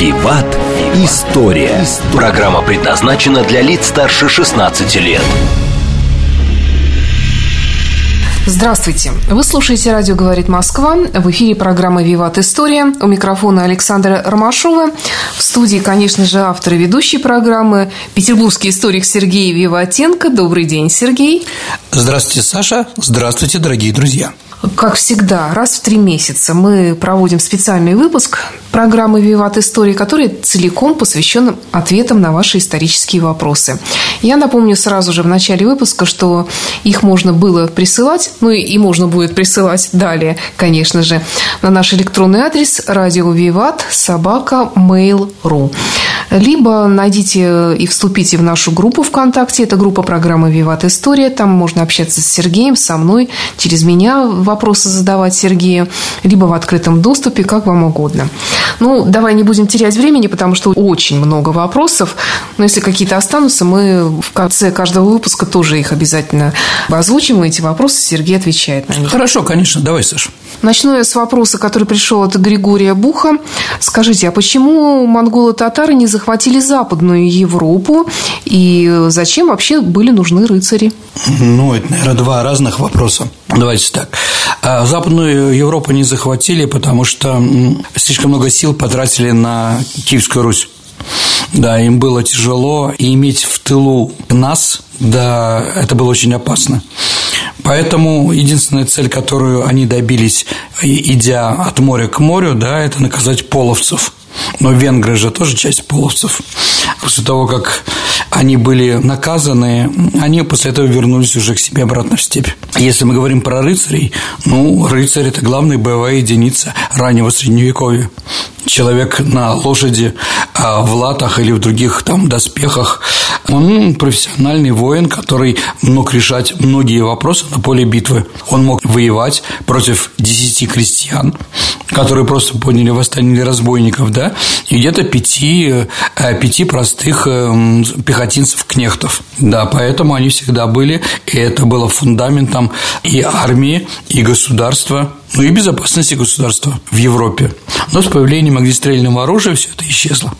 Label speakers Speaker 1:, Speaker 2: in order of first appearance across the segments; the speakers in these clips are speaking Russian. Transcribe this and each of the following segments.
Speaker 1: «Виват. История». Программа предназначена для лиц старше 16 лет.
Speaker 2: Здравствуйте. Вы слушаете «Радио говорит Москва». В эфире программа «Виват История». У микрофона Александра Ромашова. В студии, конечно же, автор и ведущей программы петербургский историк Сергей Виватенко. Добрый день, Сергей.
Speaker 3: Здравствуйте, Саша. Здравствуйте, дорогие друзья.
Speaker 2: Как всегда, раз в три месяца мы проводим специальный выпуск программы «Виват Истории», который целиком посвящен ответам на ваши исторические вопросы. Я напомню сразу же в начале выпуска, что их можно было присылать, ну и можно будет присылать далее, конечно же, на наш электронный адрес радио «Виват» собака mail.ru. Либо найдите и вступите в нашу группу ВКонтакте. Это группа программы «Виват История». Там можно общаться с Сергеем, со мной, через меня вопросы задавать Сергею, либо в открытом доступе, как вам угодно. Ну, давай не будем терять времени, потому что очень много вопросов. Но если какие-то останутся, мы в конце каждого выпуска тоже их обязательно озвучим. Эти вопросы Сергей отвечает на них.
Speaker 3: Хорошо, конечно. Давай, Саша.
Speaker 2: Начну я с вопроса, который пришел от Григория Буха. Скажите, а почему монголы-татары не захватили Западную Европу? И зачем вообще были нужны рыцари?
Speaker 3: Ну, это, наверное, два разных вопроса. Давайте так. А Западную Европу не захватили, потому что слишком много сил потратили на Киевскую Русь. Да, им было тяжело, и иметь в тылу нас, да, это было очень опасно. Поэтому единственная цель, которую они добились, идя от моря к морю, да, это наказать половцев. Но венгры же тоже часть половцев. После того, как они были наказаны, они после этого вернулись уже к себе обратно в степь. Если мы говорим про рыцарей, ну, рыцарь – это главная боевая единица раннего Средневековья человек на лошади а в латах или в других там доспехах. Он профессиональный воин, который мог решать многие вопросы на поле битвы. Он мог воевать против десяти крестьян, которые просто подняли восстание разбойников, да, и где-то пяти, э, пяти простых эм, пехотинцев-кнехтов. Да, поэтому они всегда были, и это было фундаментом и армии, и государства, ну и безопасности государства в Европе. Но с появлением огнестрельного оружия все это исчезло.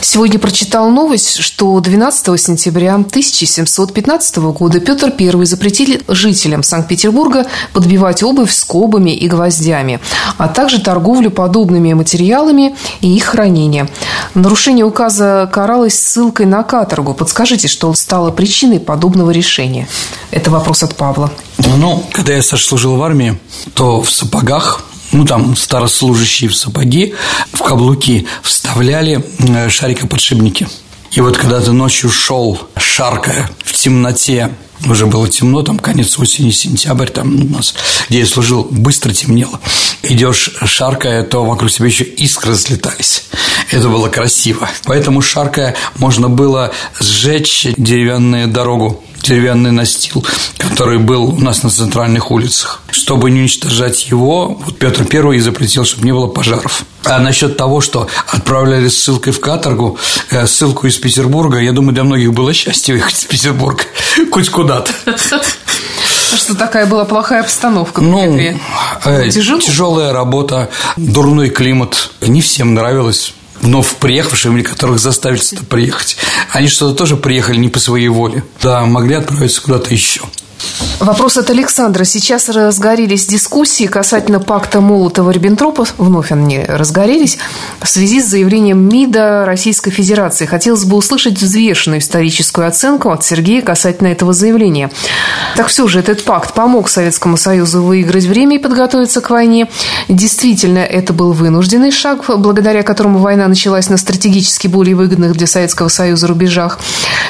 Speaker 2: Сегодня прочитал новость, что 12 сентября 1715 года Петр I запретил жителям Санкт-Петербурга подбивать обувь скобами и гвоздями, а также торговлю подобными материалами и их хранение. Нарушение указа каралось ссылкой на каторгу. Подскажите, что стало причиной подобного решения? Это вопрос от Павла.
Speaker 3: Ну, когда я, служил в армии, то в сапогах ну, там, старослужащие в сапоги, в каблуки вставляли э, шарикоподшипники. И вот когда ты ночью шел, шаркая в темноте, уже было темно, там конец осени, сентябрь, там у нас, где я служил, быстро темнело. Идешь шаркая, то вокруг тебя еще искры разлетались. Это было красиво. Поэтому шаркая можно было сжечь деревянную дорогу деревянный настил, который был у нас на центральных улицах. Чтобы не уничтожать его, вот Петр I запретил, чтобы не было пожаров. А насчет того, что отправляли ссылкой в каторгу, э, ссылку из Петербурга, я думаю, для многих было счастье ехать из Петербурга хоть куда-то.
Speaker 2: Что такая была плохая обстановка в
Speaker 3: ну, э, Тяжелая работа, дурной климат. Не всем нравилось вновь приехавшим или которых заставили сюда приехать. Они что-то тоже приехали не по своей воле. Да, могли отправиться куда-то еще.
Speaker 2: Вопрос от Александра. Сейчас разгорелись дискуссии касательно пакта Молотова-Риббентропа. Вновь они разгорелись в связи с заявлением МИДа Российской Федерации. Хотелось бы услышать взвешенную историческую оценку от Сергея касательно этого заявления. Так все же, этот пакт помог Советскому Союзу выиграть время и подготовиться к войне. Действительно, это был вынужденный шаг, благодаря которому война началась на стратегически более выгодных для Советского Союза рубежах.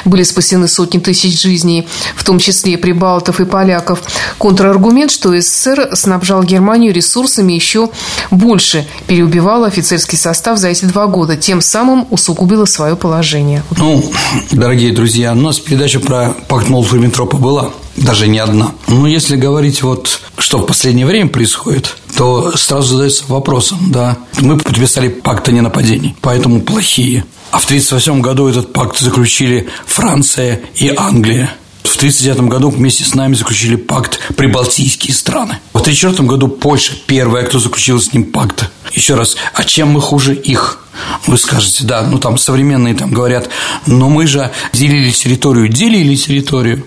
Speaker 2: Были спасены сотни тысяч жизней, в том числе прибалтов союзников и поляков контраргумент, что СССР снабжал Германию ресурсами еще больше, переубивал офицерский состав за эти два года, тем самым усугубило свое положение.
Speaker 3: Ну, дорогие друзья, у нас передача про пакт Молотова-Риббентропа была даже не одна. Но если говорить вот, что в последнее время происходит, то сразу задается вопросом, да, мы подписали пакт о ненападении, поэтому плохие. А в 1938 году этот пакт заключили Франция и Англия. В 1939 году вместе с нами заключили пакт прибалтийские страны. В 1934 году Польша первая, кто заключил с ним пакт. Еще раз, а чем мы хуже их? Вы скажете, да, ну там современные там говорят, но мы же делили территорию, делили территорию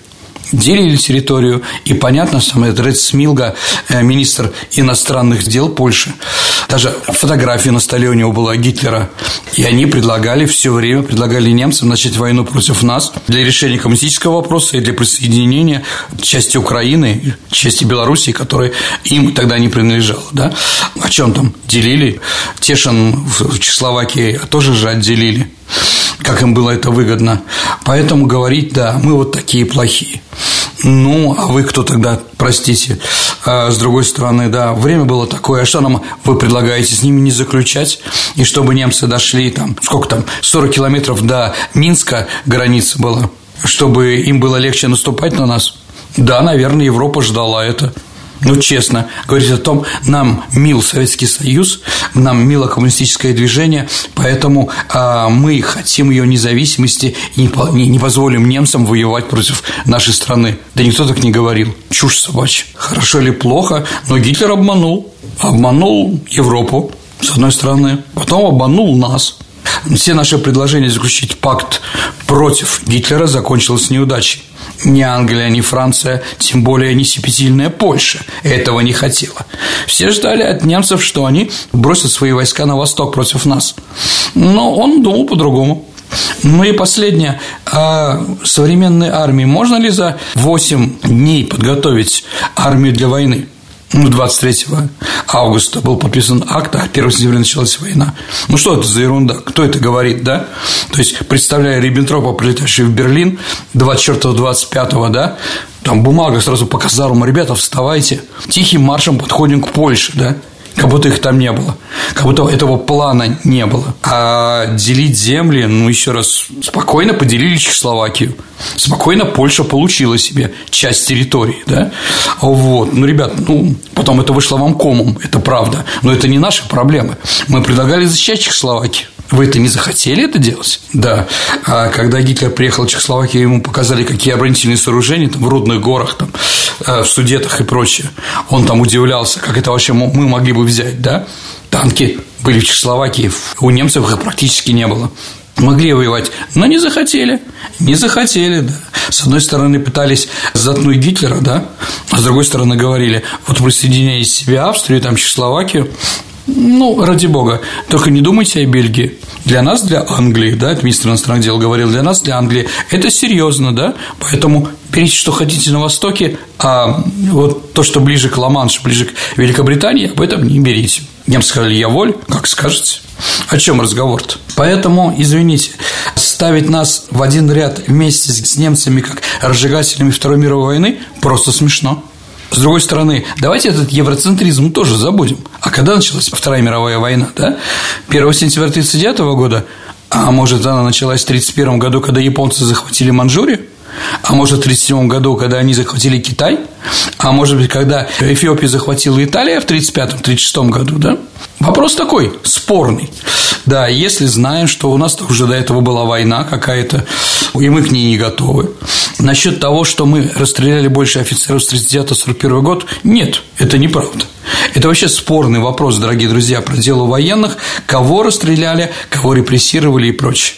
Speaker 3: делили территорию, и понятно, что Ред Смилга, э, министр иностранных дел Польши, даже фотография на столе у него была Гитлера, и они предлагали все время, предлагали немцам начать войну против нас для решения коммунистического вопроса и для присоединения части Украины, части Белоруссии, которая им тогда не принадлежала, да? О чем там делили? Тешин в Чехословакии тоже же отделили как им было это выгодно. Поэтому говорить, да, мы вот такие плохие. Ну, а вы кто тогда, простите? А с другой стороны, да, время было такое, а что нам вы предлагаете с ними не заключать? И чтобы немцы дошли там, сколько там, 40 километров до Минска граница была, чтобы им было легче наступать на нас? Да, наверное, Европа ждала это ну, честно, говорить о том, нам мил Советский Союз, нам мило коммунистическое движение, поэтому а, мы хотим ее независимости и не, не, не позволим немцам воевать против нашей страны. Да никто так не говорил. Чушь собачья. Хорошо или плохо, но Гитлер обманул. Обманул Европу, с одной стороны, потом обманул нас. Все наши предложения заключить пакт против Гитлера закончилось неудачей. Ни Англия, ни Франция, тем более не сепетильная Польша этого не хотела. Все ждали от немцев, что они бросят свои войска на восток против нас. Но он думал по-другому. Ну и последнее. А современной армии можно ли за 8 дней подготовить армию для войны? Ну, 23 августа был подписан акт, а 1 сентября началась война. Ну, что это за ерунда? Кто это говорит, да? То есть, представляя Риббентропа, прилетающего в Берлин 24-25, да, там бумага сразу по казармам, ребята, вставайте, тихим маршем подходим к Польше, да, как будто их там не было, как будто этого плана не было. А делить земли, ну, еще раз, спокойно поделили Чехословакию, спокойно Польша получила себе часть территории, да, вот, ну, ребят, ну, потом это вышло вам комом, это правда, но это не наши проблемы, мы предлагали защищать Чехословакию, вы это не захотели это делать? Да. А когда Гитлер приехал в Чехословакию, ему показали, какие оборонительные сооружения там в Рудных горах, там, э, в Судетах и прочее. Он там удивлялся, как это вообще мы могли бы взять, да? Танки были в Чехословакии, у немцев их практически не было могли воевать, но не захотели. Не захотели, да. С одной стороны, пытались заткнуть Гитлера, да, а с другой стороны, говорили, вот присоединяйте себе Австрию, там, Чехословакию, ну, ради бога, только не думайте о Бельгии. Для нас, для Англии, да, министр иностранных дел говорил, для нас, для Англии, это серьезно, да, поэтому берите, что хотите на Востоке, а вот то, что ближе к Ла-Маншу, ближе к Великобритании, об этом не берите. Немцы сказали, я воль, как скажете. О чем разговор-то? Поэтому, извините, ставить нас в один ряд вместе с немцами как разжигателями Второй мировой войны просто смешно. С другой стороны, давайте этот евроцентризм тоже забудем. А когда началась Вторая мировая война, да? 1 сентября 1939 года, а может, она началась в 1931 году, когда японцы захватили Манчжурию? А может, в 1937 году, когда они захватили Китай? А может быть, когда Эфиопию захватила Италия в 1935-1936 году, да? Вопрос такой, спорный. Да, если знаем, что у нас уже до этого была война какая-то, и мы к ней не готовы. Насчет того, что мы расстреляли больше офицеров с 39-41 год, нет, это неправда. Это вообще спорный вопрос, дорогие друзья, про дело военных, кого расстреляли, кого репрессировали и прочее.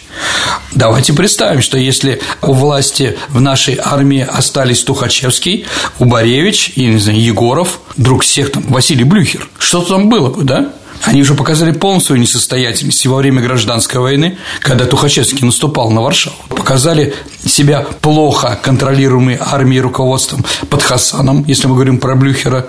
Speaker 3: Давайте представим, что если у власти в нашей армии остались Тухачевский, Убаревич и, не знаю, Егоров, друг всех там, Василий Блюхер, что там было бы, да? Они уже показали полную несостоятельность во время гражданской войны, когда Тухачевский наступал на Варшаву. Показали себя плохо контролируемой армией руководством под Хасаном, если мы говорим про Блюхера.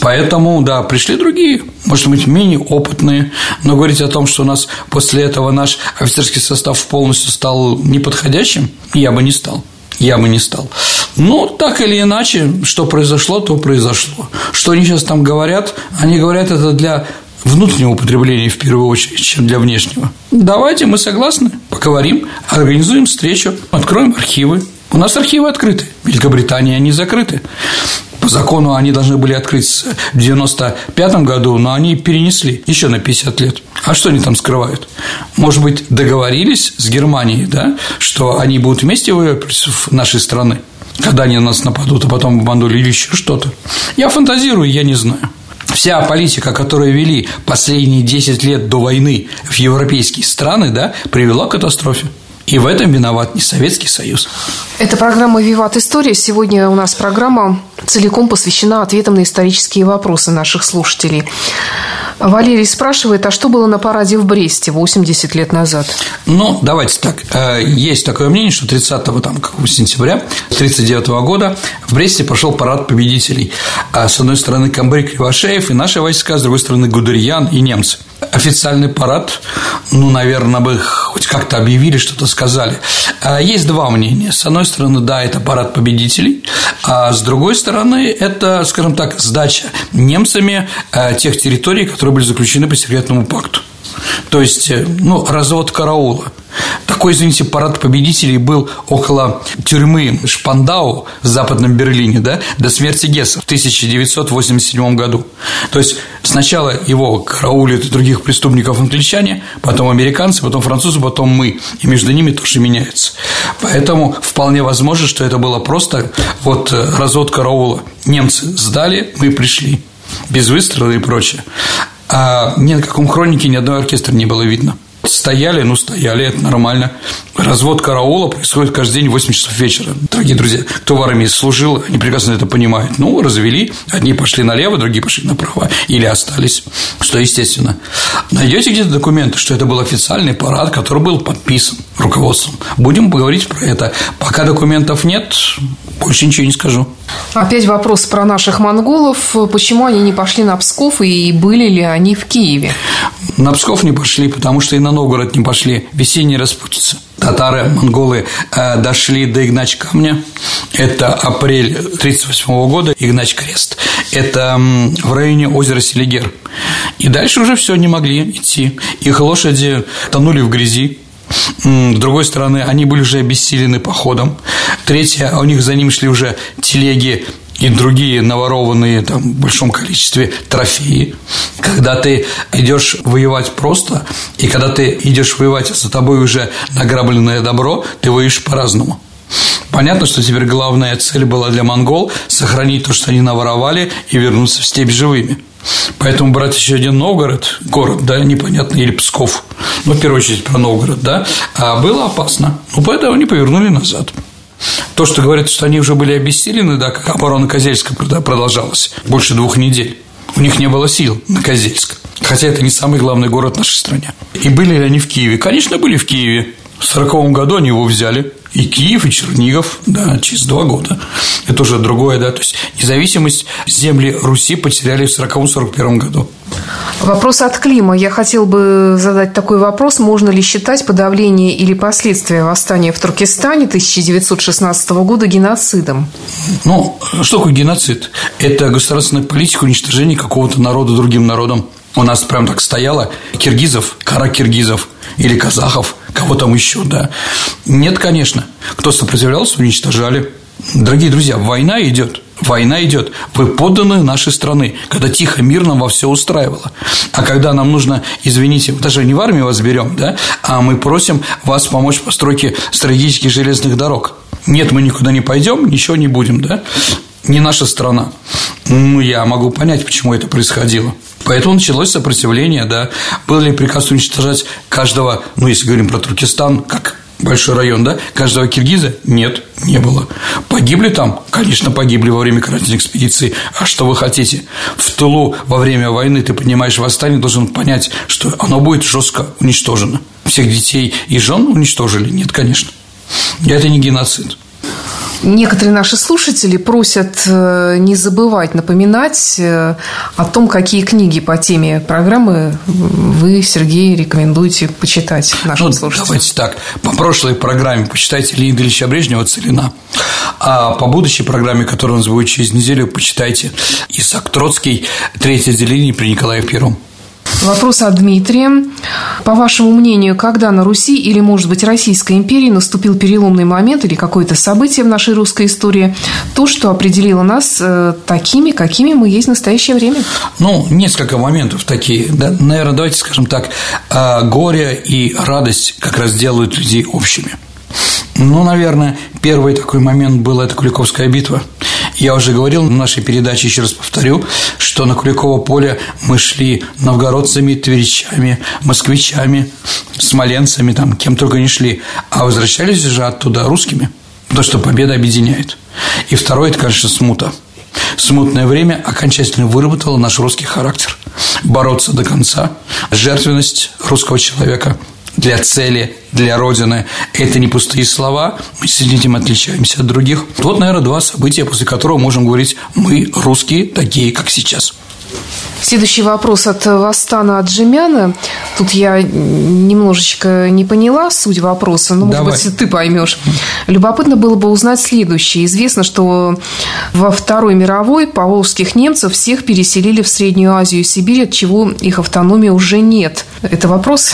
Speaker 3: Поэтому, да, пришли другие, может быть, менее опытные, но говорить о том, что у нас после этого наш офицерский состав полностью стал неподходящим, я бы не стал. Я бы не стал. Ну, так или иначе, что произошло, то произошло. Что они сейчас там говорят? Они говорят это для внутреннего употребления в первую очередь, чем для внешнего. Давайте, мы согласны, поговорим, организуем встречу, откроем архивы. У нас архивы открыты, в Великобритании они закрыты. По закону они должны были открыть в 95 году, но они перенесли еще на 50 лет. А что они там скрывают? Может быть, договорились с Германией, да, что они будут вместе воевать против нашей страны? Когда они на нас нападут, а потом обманули или еще что-то. Я фантазирую, я не знаю. Вся политика, которую вели последние 10 лет до войны в европейские страны, да, привела к катастрофе. И в этом виноват не Советский Союз.
Speaker 2: Это программа «Виват История». Сегодня у нас программа целиком посвящена ответам на исторические вопросы наших слушателей. Валерий спрашивает, а что было на параде в Бресте 80 лет назад?
Speaker 3: Ну, давайте так. Э, есть такое мнение, что 30 там, сентября 1939 года в Бресте прошел парад победителей. А с одной стороны Камбрик Кривошеев и наши войска, с другой стороны Гудериан и немцы. Официальный парад, ну, наверное, бы хоть как-то объявили, что-то сказали. А есть два мнения. С одной стороны, да, это парад победителей, а с другой стороны, это, скажем так, сдача немцами э, тех территорий, которые были заключены по секретному пакту. То есть, э, ну, развод караула. Такой, извините, парад победителей был около тюрьмы Шпандау в Западном Берлине, да, до смерти Гесса в 1987 году. То есть, сначала его караулят других преступников англичане, потом американцы, потом французы, потом мы. И между ними тоже меняется. Поэтому вполне возможно, что это было просто вот э, развод караула. Немцы сдали, мы пришли без выстрела и прочее. А ни на каком хронике ни одного оркестра не было видно. Стояли, ну, стояли, это нормально. Развод караула происходит каждый день в 8 часов вечера. Дорогие друзья, кто в армии служил, они прекрасно это понимают. Ну, развели, одни пошли налево, другие пошли направо, или остались, что естественно. Найдете где-то документы, что это был официальный парад, который был подписан руководством. Будем поговорить про это. Пока документов нет, больше ничего не скажу.
Speaker 2: Опять вопрос про наших монголов. Почему они не пошли на Псков и были ли они в Киеве?
Speaker 3: На Псков не пошли, потому что и на Новгород не пошли. Весенняя распутица. Татары, монголы э, дошли до Игнач камня. Это апрель 1938 года, Игнач крест. Это в районе озера Селигер. И дальше уже все не могли идти. Их лошади тонули в грязи, с другой стороны, они были уже обессилены походом. Третье, у них за ним шли уже телеги и другие наворованные там, в большом количестве трофеи. Когда ты идешь воевать просто, и когда ты идешь воевать, за тобой уже награбленное добро, ты воюешь по-разному. Понятно, что теперь главная цель была для монгол – сохранить то, что они наворовали, и вернуться в степь живыми. Поэтому брать еще один Новгород, город, да, непонятно, или Псков, ну, в первую очередь про Новгород, да, а было опасно. Ну, поэтому они повернули назад. То, что говорят, что они уже были обессилены, да, как оборона Козельска продолжалась больше двух недель. У них не было сил на Козельск. Хотя это не самый главный город нашей стране. И были ли они в Киеве? Конечно, были в Киеве. В 1940 году они его взяли. И Киев, и Чернигов, да, через два года. Это уже другое, да. То есть независимость земли Руси потеряли в 1940-1941 году.
Speaker 2: Вопрос от Клима. Я хотел бы задать такой вопрос. Можно ли считать подавление или последствия восстания в Туркестане 1916 года геноцидом?
Speaker 3: Ну, что такое геноцид? Это государственная политика уничтожения какого-то народа другим народом. У нас прям так стояло киргизов, кара киргизов или казахов, кого там еще, да. Нет, конечно. Кто сопротивлялся, уничтожали. Дорогие друзья, война идет. Война идет. Вы подданы нашей страны, когда тихо, мирно во все устраивало. А когда нам нужно, извините, даже не в армию вас берем, да, а мы просим вас помочь в постройке стратегических железных дорог. Нет, мы никуда не пойдем, ничего не будем, да не наша страна. Ну, я могу понять, почему это происходило. Поэтому началось сопротивление, да. Был ли приказ уничтожать каждого, ну, если говорим про Туркестан, как большой район, да, каждого киргиза? Нет, не было. Погибли там? Конечно, погибли во время карательной экспедиции. А что вы хотите? В тылу во время войны, ты понимаешь, восстание должен понять, что оно будет жестко уничтожено. Всех детей и жен уничтожили? Нет, конечно. Это не геноцид.
Speaker 2: Некоторые наши слушатели просят э, не забывать напоминать э, о том, какие книги по теме программы вы, Сергей, рекомендуете почитать нашим ну, слушателям.
Speaker 3: Давайте так. По прошлой программе почитайте Леонида Ильича Брежнева «Целина». А по будущей программе, которая у нас будет через неделю, почитайте Исаак Троцкий «Третье отделение при Николае Первом».
Speaker 2: Вопрос от Дмитрия. По вашему мнению, когда на Руси или, может быть, Российской империи наступил переломный момент или какое-то событие в нашей русской истории, то, что определило нас э, такими, какими мы есть в настоящее время?
Speaker 3: Ну, несколько моментов такие. Да, наверное, давайте скажем так, а, горе и радость как раз делают людей общими. Ну, наверное, первый такой момент был это Куликовская битва. Я уже говорил в нашей передаче, еще раз повторю, что на Куликово поле мы шли новгородцами, тверичами, москвичами, смоленцами, там, кем только не шли, а возвращались же оттуда русскими, потому что победа объединяет. И второе – это, конечно, смута. Смутное время окончательно выработало наш русский характер. Бороться до конца, жертвенность русского человека – для цели, для Родины. Это не пустые слова, мы с этим отличаемся от других. Вот, наверное, два события, после которого можем говорить «мы русские, такие, как сейчас».
Speaker 2: Следующий вопрос от Вастана Аджимяна. Тут я немножечко не поняла суть вопроса, но, может Давай. быть, ты поймешь. Любопытно было бы узнать следующее. Известно, что во Второй мировой поволжских немцев всех переселили в Среднюю Азию и Сибирь, от чего их автономии уже нет. Это вопрос?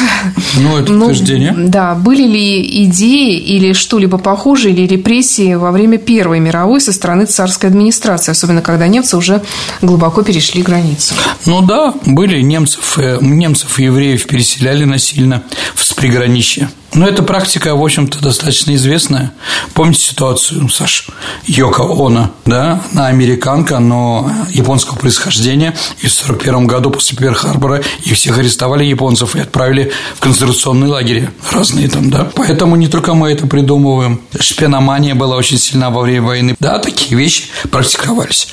Speaker 3: Ну, это ну, утверждение.
Speaker 2: Да. Были ли идеи или что-либо похожее, или репрессии во время Первой мировой со стороны царской администрации, особенно когда немцы уже глубоко перешли границу?
Speaker 3: Ну да, были немцев, э, немцев и евреев переселяли насильно в приграничье. Но эта практика, в общем-то, достаточно известная. Помните ситуацию, Саш, Йока Она, да? Она американка, но японского происхождения. И в 1941 году после Перл-Харбора их всех арестовали японцев и отправили в концентрационные лагеря разные там, да? Поэтому не только мы это придумываем. Шпиномания была очень сильна во время войны. Да, такие вещи практиковались.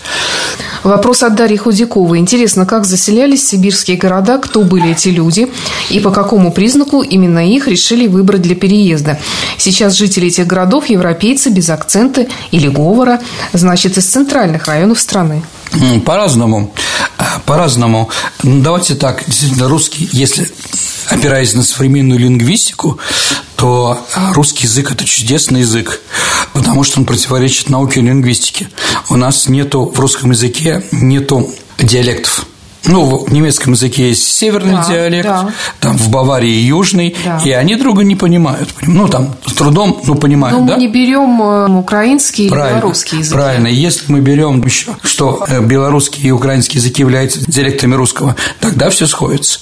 Speaker 2: Вопрос от Дарьи Худяковой. Интересно, как заселялись сибирские города, кто были эти люди и по какому признаку именно их решили выбрать выбрать для переезда. Сейчас жители этих городов – европейцы без акцента или говора, значит, из центральных районов страны.
Speaker 3: По-разному. По-разному. Ну, давайте так, действительно, русский, если опираясь на современную лингвистику, то русский язык – это чудесный язык, потому что он противоречит науке и лингвистике. У нас нету в русском языке нету диалектов. Ну, в немецком языке есть северный да, диалект, да. там в Баварии южный, да. и они друга не понимают. Ну, там с трудом, ну, понимают,
Speaker 2: Но
Speaker 3: да?
Speaker 2: мы не берем э, украинский или белорусский язык.
Speaker 3: Правильно. Если мы берем еще, что э, белорусский и украинский языки являются диалектами русского, тогда все сходится.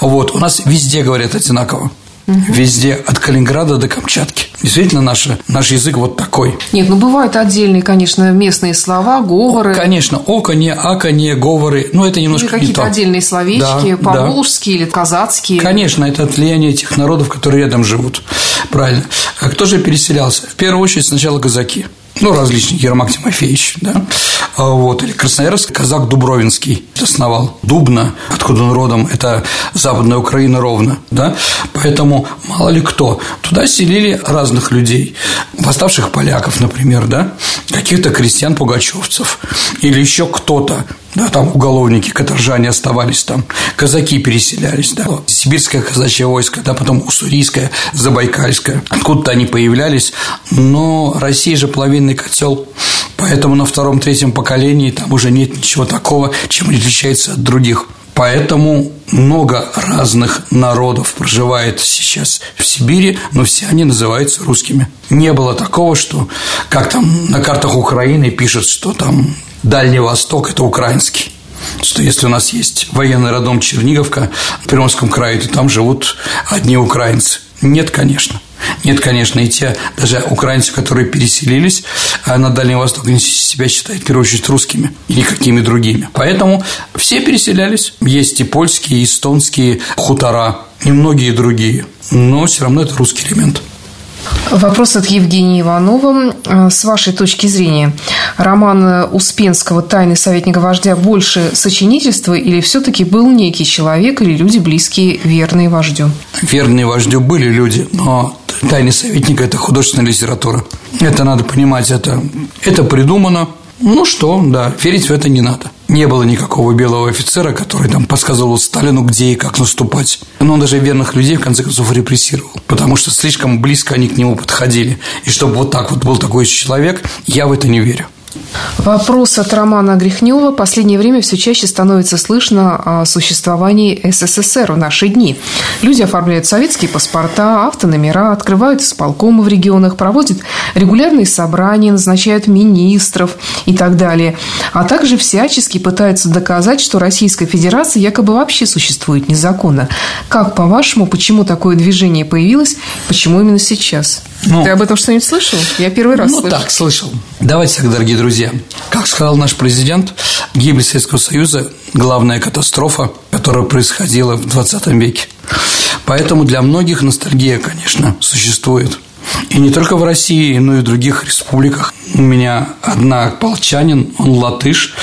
Speaker 3: Вот. У нас везде говорят одинаково угу. везде, от Калининграда до Камчатки. Действительно, наш, наш язык вот такой.
Speaker 2: Нет, ну бывают отдельные, конечно, местные слова, говоры.
Speaker 3: Конечно, оконе, аконе, говоры, но это немножко
Speaker 2: или какие-то отдельные словечки, да, поволжские да. или казацкие.
Speaker 3: Конечно, это от влияния этих народов, которые рядом живут. Правильно. А кто же переселялся? В первую очередь сначала казаки ну, различные, Ермак Тимофеевич, да, а вот, или Красноярск, казак Дубровинский основал, Дубна, откуда он родом, это Западная Украина ровно, да, поэтому мало ли кто, туда селили разных людей, восставших поляков, например, да, каких-то крестьян-пугачевцев, или еще кто-то, да, там уголовники, каторжане оставались там, казаки переселялись, да, сибирское казачье войско, да, потом уссурийское, забайкальское, откуда-то они появлялись, но Россия же половинный котел, поэтому на втором-третьем поколении там уже нет ничего такого, чем отличается от других. Поэтому много разных народов проживает сейчас в Сибири, но все они называются русскими. Не было такого, что, как там на картах Украины пишут, что там Дальний Восток – это украинский что если у нас есть военный родом Черниговка в Приморском крае, то там живут одни украинцы. Нет, конечно. Нет, конечно, и те даже украинцы, которые переселились а на Дальний Восток, они себя считают, в первую очередь, русскими и никакими другими. Поэтому все переселялись. Есть и польские, и эстонские хутора, и многие другие. Но все равно это русский элемент.
Speaker 2: Вопрос от Евгения Иванова. Э, с вашей точки зрения, роман Успенского «Тайный советника вождя» больше сочинительства или все-таки был некий человек или люди, близкие, верные вождю?
Speaker 3: Верные вождю были люди, но «Тайный советник» – это художественная литература. Это надо понимать, это, это придумано. Ну что, да, верить в это не надо. Не было никакого белого офицера, который там подсказывал Сталину, где и как наступать. Но он даже верных людей, в конце концов, репрессировал. Потому что слишком близко они к нему подходили. И чтобы вот так вот был такой человек, я в это не верю.
Speaker 2: Вопрос от Романа Грехнева. Последнее время все чаще становится слышно о существовании СССР в наши дни. Люди оформляют советские паспорта, автономера, открывают исполкомы в регионах, проводят регулярные собрания, назначают министров и так далее. А также всячески пытаются доказать, что Российская Федерация якобы вообще существует незаконно. Как, по-вашему, почему такое движение появилось, почему именно сейчас? Ну, Ты об этом что-нибудь слышал? Я первый раз
Speaker 3: ну,
Speaker 2: слышу.
Speaker 3: так, слышал. Давайте дорогие друзья. Как сказал наш президент, гибель Советского Союза – главная катастрофа, которая происходила в 20 веке. Поэтому для многих ностальгия, конечно, существует. И не только в России, но и в других республиках. У меня одна полчанин, он латыш,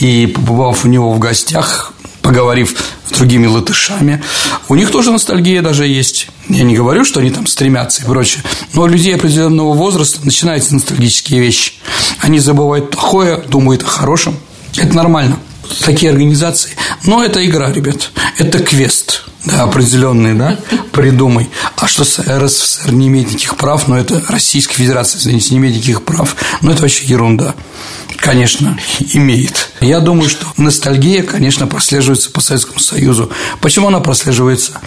Speaker 3: и побывав у него в гостях, поговорив с другими латышами. У них тоже ностальгия даже есть. Я не говорю, что они там стремятся и прочее, но у людей определенного возраста начинаются ностальгические вещи. Они забывают плохое, думают о хорошем. Это нормально. Такие организации. Но это игра, ребят. Это квест. Да, определенный, да, придумай. А что РСФСР не имеет никаких прав, но это Российская Федерация, извините, не имеет никаких прав, но это вообще ерунда конечно, имеет. Я думаю, что ностальгия, конечно, прослеживается по Советскому Союзу. Почему она прослеживается?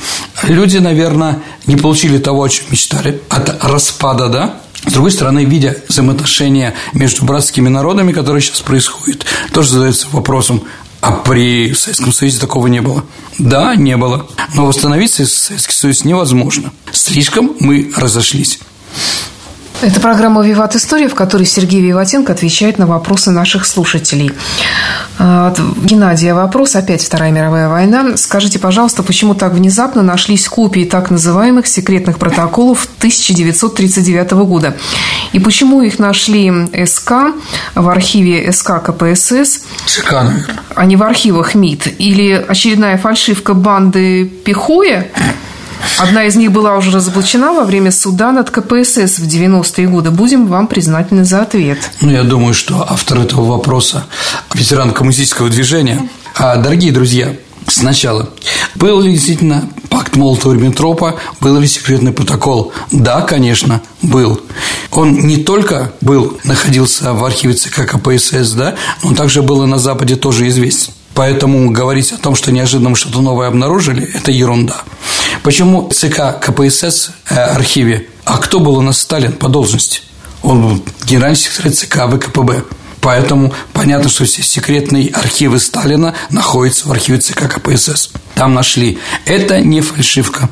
Speaker 3: Люди, наверное, не получили того, о чем мечтали, от распада, да, с другой стороны, видя взаимоотношения между братскими народами, которые сейчас происходят, тоже задается вопросом, а при Советском Союзе такого не было. Да, не было. Но восстановиться Советский Союз невозможно. Слишком мы разошлись.
Speaker 2: Это программа «Виват История», в которой Сергей Виватенко отвечает на вопросы наших слушателей. От Геннадия вопрос. Опять Вторая мировая война. Скажите, пожалуйста, почему так внезапно нашлись копии так называемых секретных протоколов 1939 года? И почему их нашли СК в архиве СК КПСС,
Speaker 3: СК, наверное.
Speaker 2: а не в архивах МИД? Или очередная фальшивка банды Пихоя? Одна из них была уже разоблачена во время суда над КПСС в 90-е годы. Будем вам признательны за ответ.
Speaker 3: Ну, я думаю, что автор этого вопроса – ветеран коммунистического движения. А, дорогие друзья, сначала. Был ли действительно пакт Молотова-Риббентропа, был ли секретный протокол? Да, конечно, был. Он не только был, находился в архиве ЦК КПСС, да, но также был и на Западе тоже известен. Поэтому говорить о том, что неожиданно что-то новое обнаружили, это ерунда. Почему ЦК КПСС э, архиве? А кто был у нас Сталин по должности? Он был генеральный секретарь ЦК ВКПБ. Поэтому понятно, что все секретные архивы Сталина находятся в архиве ЦК КПСС. Там нашли. Это не фальшивка.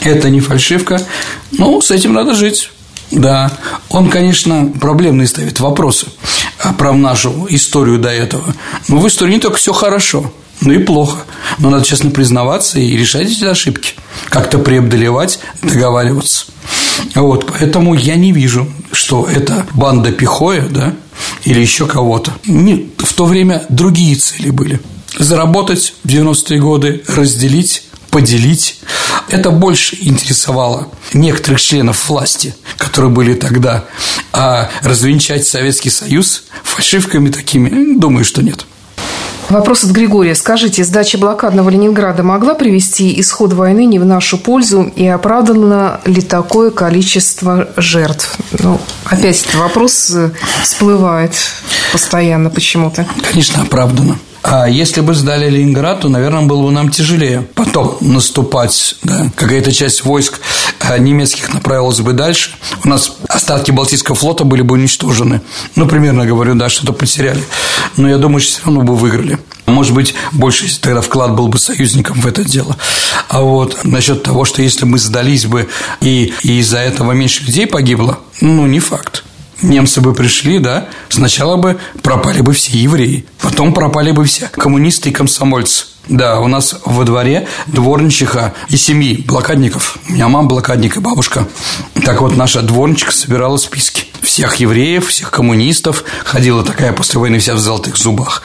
Speaker 3: Это не фальшивка. Ну, с этим надо жить. Да, он, конечно, проблемные ставит вопросы про нашу историю до этого. Но в истории не только все хорошо, но и плохо. Но надо честно признаваться и решать эти ошибки. Как-то преодолевать, договариваться. Вот, поэтому я не вижу, что это банда Пихоя, да, или еще кого-то. Не, в то время другие цели были. Заработать в 90-е годы, разделить поделить. Это больше интересовало некоторых членов власти, которые были тогда. А развенчать Советский Союз фальшивками такими, думаю, что нет.
Speaker 2: Вопрос от Григория. Скажите, сдача блокадного Ленинграда могла привести исход войны не в нашу пользу и оправдано ли такое количество жертв? Ну, опять этот вопрос э, всплывает постоянно почему-то.
Speaker 3: Конечно, оправдано. А если бы сдали Ленинград, то, наверное, было бы нам тяжелее потом наступать. Да? Какая-то часть войск э, немецких направилась бы дальше. У нас остатки Балтийского флота были бы уничтожены. Ну, примерно говорю, да, что-то потеряли. Но я думаю, что все равно бы выиграли. Может быть, больше тогда вклад был бы союзником в это дело. А вот насчет того, что если мы сдались бы и, и из-за этого меньше людей погибло, ну, не факт немцы бы пришли, да, сначала бы пропали бы все евреи, потом пропали бы все коммунисты и комсомольцы. Да, у нас во дворе дворничиха и семьи блокадников. У меня мама блокадник и бабушка. Так вот, наша дворничиха собирала списки всех евреев, всех коммунистов. Ходила такая после войны вся в золотых зубах.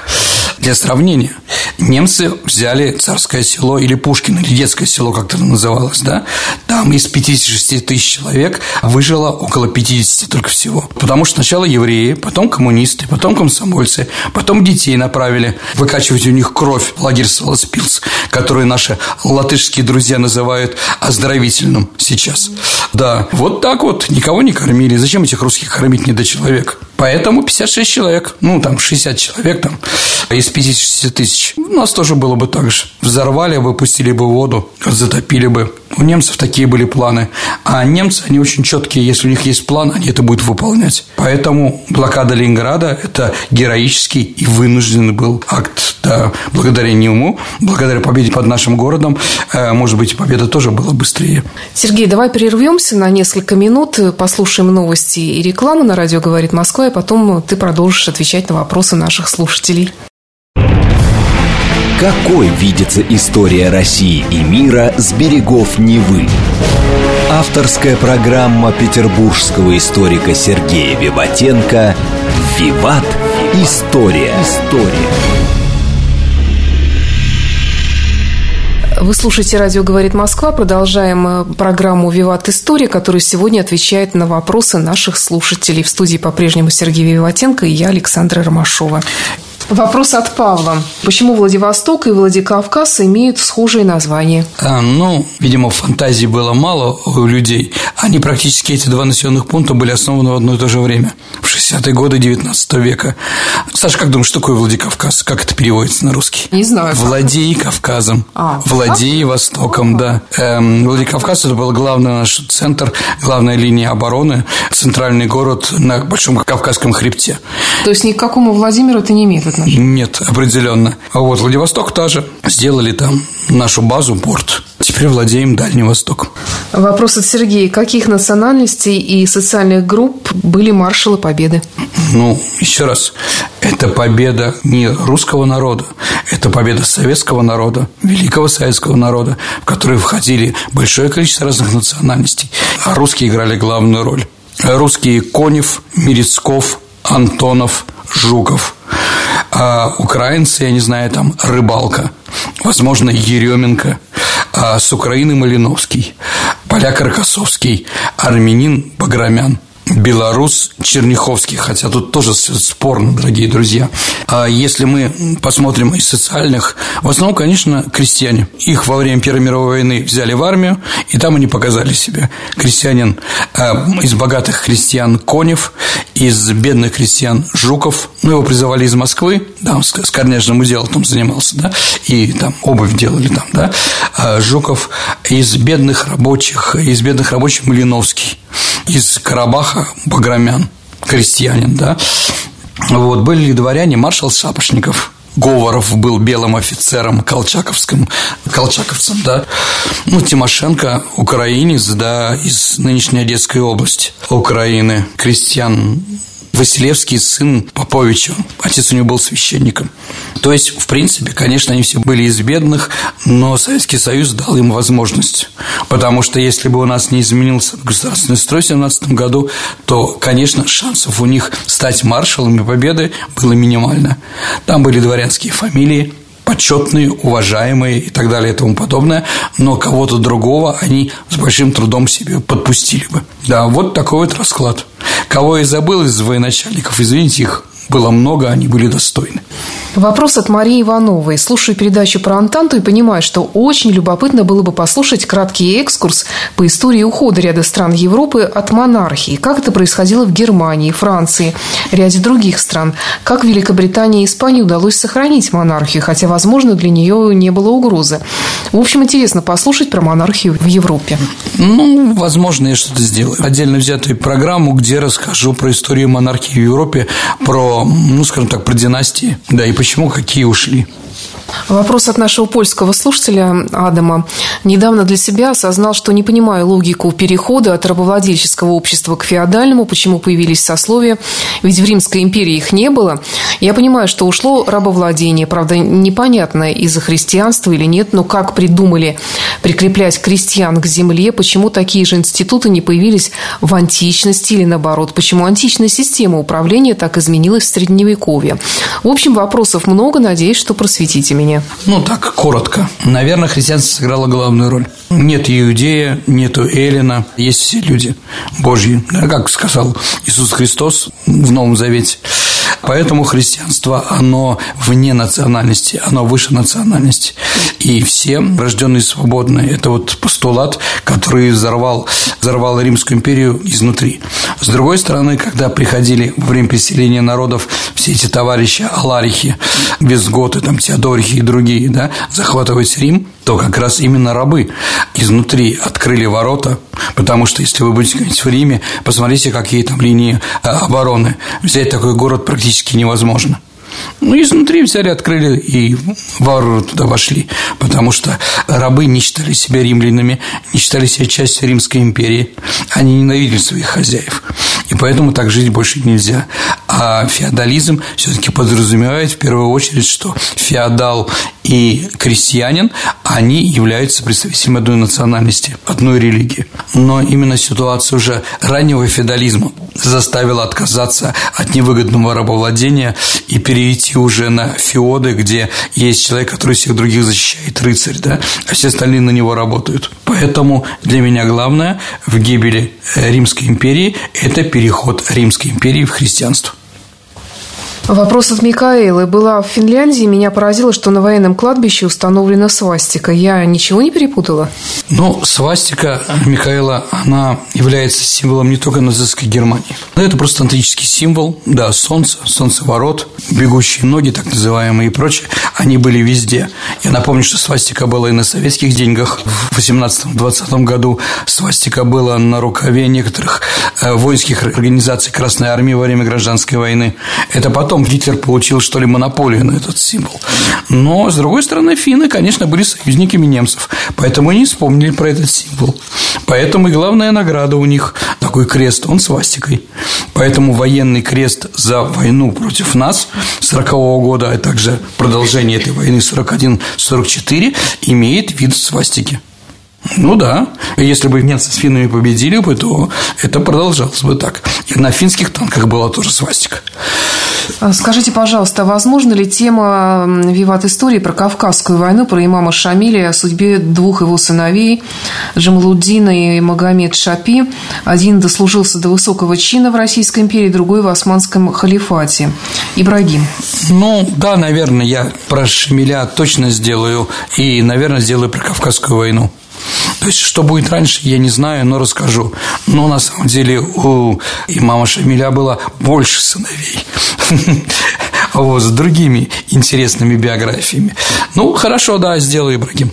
Speaker 3: Для сравнения, Немцы взяли царское село или Пушкин, или детское село, как это называлось, да? Там из 56 тысяч человек выжило около 50 только всего. Потому что сначала евреи, потом коммунисты, потом комсомольцы, потом детей направили выкачивать у них кровь в лагерь Саласпилс, который наши латышские друзья называют оздоровительным сейчас. Да, вот так вот, никого не кормили. Зачем этих русских кормить не до человека? Поэтому 56 человек, ну, там, 60 человек там из 50 тысяч. У нас тоже было бы так же. Взорвали, выпустили бы воду, затопили бы. У немцев такие были планы. А немцы, они очень четкие. Если у них есть план, они это будут выполнять. Поэтому блокада Ленинграда – это героический и вынужденный был акт. Да, благодаря нему, благодаря победе под нашим городом, э, может быть, победа тоже была быстрее.
Speaker 2: Сергей, давай прервемся на несколько минут, послушаем новости и рекламу на радио «Говорит Москва», и потом ты продолжишь отвечать на вопросы наших слушателей.
Speaker 1: Какой видится история России и мира с берегов Невы? Авторская программа петербургского историка Сергея Виватенко «Виват. История». История.
Speaker 2: Вы слушаете «Радио говорит Москва». Продолжаем э, программу «Виват История», которая сегодня отвечает на вопросы наших слушателей. В студии по-прежнему Сергей Виватенко и я, Александра Ромашова. Вопрос от Павла. Почему Владивосток и Владикавказ имеют схожие названия?
Speaker 3: А, ну, видимо, фантазии было мало у людей. Они практически, эти два населенных пункта, были основаны в одно и то же время, в 60-е годы 19 века. Саша, как думаешь, что такое Владикавказ? Как это переводится на русский?
Speaker 2: Не знаю.
Speaker 3: Владей Кавказом. А, Владей Востоком, да. Эм, Владикавказ – это был главный наш центр, главная линия обороны, центральный город на Большом Кавказском хребте.
Speaker 2: То есть ни к какому Владимиру это не имеет отношения?
Speaker 3: Нет, определенно. А вот Владивосток тоже. Сделали там нашу базу, порт. Теперь владеем Дальним Востоком.
Speaker 2: Вопрос от Сергея. Каких национальностей и социальных групп были маршалы Победы?
Speaker 3: Ну, еще раз, это победа не русского народа, это победа советского народа, великого советского народа, в который входили большое количество разных национальностей, а русские играли главную роль. Русские Конев, Мерецков, Антонов, Жуков. А украинцы, я не знаю, там Рыбалка, возможно, Еременко, а с Украины Малиновский, поляк Рокоссовский, армянин Баграмян – белорус Черняховский, хотя тут тоже спорно, дорогие друзья. А если мы посмотрим из социальных, в основном, конечно, крестьяне. Их во время Первой мировой войны взяли в армию, и там они показали себя. Крестьянин а, из богатых крестьян Конев, из бедных крестьян Жуков, ну, его призывали из Москвы, там с, с корняжным делом там занимался, да, и там обувь делали там, да, а Жуков из бедных рабочих, из бедных рабочих Малиновский, из Карабаха Баграмян, крестьянин, да. Вот, были ли дворяне, маршал Шапошников, Говоров был белым офицером колчаковским, колчаковцем, да. Ну, Тимошенко, украинец, да, из нынешней Одесской области Украины, крестьян Василевский сын Поповича. Отец у него был священником. То есть, в принципе, конечно, они все были из бедных, но Советский Союз дал им возможность. Потому что если бы у нас не изменился государственный строй в 17 году, то, конечно, шансов у них стать маршалами Победы было минимально. Там были дворянские фамилии, почетные, уважаемые и так далее и тому подобное, но кого-то другого они с большим трудом себе подпустили бы. Да, вот такой вот расклад. Кого я забыл из военачальников, извините, их было много, они были достойны.
Speaker 2: Вопрос от Марии Ивановой. Слушаю передачу про Антанту и понимаю, что очень любопытно было бы послушать краткий экскурс по истории ухода ряда стран Европы от монархии. Как это происходило в Германии, Франции, ряде других стран. Как Великобритании и Испании удалось сохранить монархию, хотя, возможно, для нее не было угрозы. В общем, интересно послушать про монархию в Европе.
Speaker 3: Ну, возможно, я что-то сделаю. Отдельно взятую программу, где расскажу про историю монархии в Европе, про, ну, скажем так, про династии, да, и почему какие ушли.
Speaker 2: Вопрос от нашего польского слушателя Адама. Недавно для себя осознал, что не понимаю логику перехода от рабовладельческого общества к феодальному, почему появились сословия, ведь в Римской империи их не было. Я понимаю, что ушло рабовладение, правда, непонятно из-за христианства или нет, но как придумали прикреплять крестьян к земле, почему такие же институты не появились в античности или наоборот, почему античная система управления так изменилась в Средневековье. В общем, вопросов много, надеюсь, что просветите меня времени?
Speaker 3: Ну, так, коротко. Наверное, христианство сыграло главную роль. Нет Иудея, нету Эллина, есть все люди Божьи, как сказал Иисус Христос в Новом Завете. Поэтому христианство, оно вне национальности, оно выше национальности. И все рожденные свободные. Это вот постулат, который взорвал, взорвал Римскую империю изнутри. С другой стороны, когда приходили во время переселения народов все эти товарищи Аларихи, Визготы, там, Теодорихи и другие, да, захватывать Рим, то как раз именно рабы изнутри открыли ворота, потому что если вы будете говорить в Риме, посмотрите, какие там линии э, обороны. Взять такой город практически невозможно. Ну, изнутри взяли, открыли и варвары туда вошли, потому что рабы не считали себя римлянами, не считали себя частью Римской империи, они ненавидели своих хозяев, и поэтому так жить больше нельзя. А феодализм все-таки подразумевает в первую очередь, что феодал и крестьянин, они являются представителями одной национальности, одной религии. Но именно ситуация уже раннего феодализма заставила отказаться от невыгодного рабовладения и перейти уже на феоды, где есть человек, который всех других защищает, рыцарь, да, а все остальные на него работают. Поэтому для меня главное в гибели Римской империи – это переход Римской империи в христианство.
Speaker 2: Вопрос от Микаэлы. Была в Финляндии, меня поразило, что на военном кладбище установлена свастика. Я ничего не перепутала?
Speaker 3: Ну, свастика, Михаила, она является символом не только нацистской Германии. Но это просто антический символ, да, солнце, солнцеворот, бегущие ноги, так называемые и прочее, они были везде. Я напомню, что свастика была и на советских деньгах. В 18-20 году свастика была на рукаве некоторых э, воинских организаций Красной Армии во время гражданской войны. Это потом потом Гитлер получил, что ли, монополию на этот символ. Но, с другой стороны, финны, конечно, были союзниками немцев, поэтому они вспомнили про этот символ. Поэтому и главная награда у них – такой крест, он свастикой. Поэтому военный крест за войну против нас 40 -го года, а также продолжение этой войны 41-44 имеет вид свастики. Ну да, если бы немцы с финнами победили бы, то это продолжалось бы так. И на финских танках была тоже свастика.
Speaker 2: А скажите, пожалуйста, возможно ли тема «Виват истории» про Кавказскую войну, про имама Шамиля, о судьбе двух его сыновей, Джамалуддина и Магомед Шапи? Один дослужился до высокого чина в Российской империи, другой в Османском халифате. Ибрагим.
Speaker 3: Ну, да, наверное, я про Шамиля точно сделаю, и, наверное, сделаю про Кавказскую войну. То есть, что будет раньше, я не знаю, но расскажу. Но на самом деле у имама Шамиля было больше сыновей. Вот, с другими интересными биографиями. Ну, хорошо, да, сделаю, Ибрагим.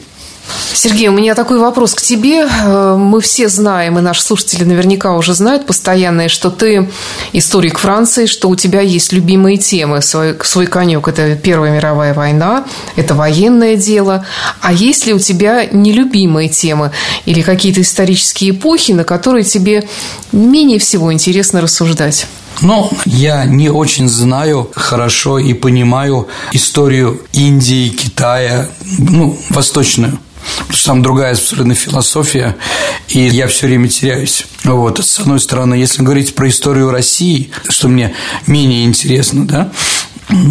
Speaker 2: Сергей, у меня такой вопрос к тебе. Э, мы все знаем, и наши слушатели наверняка уже знают постоянные, что ты историк Франции, что у тебя есть любимые темы. Свой, свой конек – это Первая мировая война, это военное дело. А есть ли у тебя нелюбимые темы или какие-то исторические эпохи, на которые тебе менее всего интересно рассуждать?
Speaker 3: Ну, я не очень знаю хорошо и понимаю историю Индии, Китая, ну, восточную потому там другая абсолютно философия, и я все время теряюсь. Вот, с одной стороны, если говорить про историю России, что мне менее интересно, да,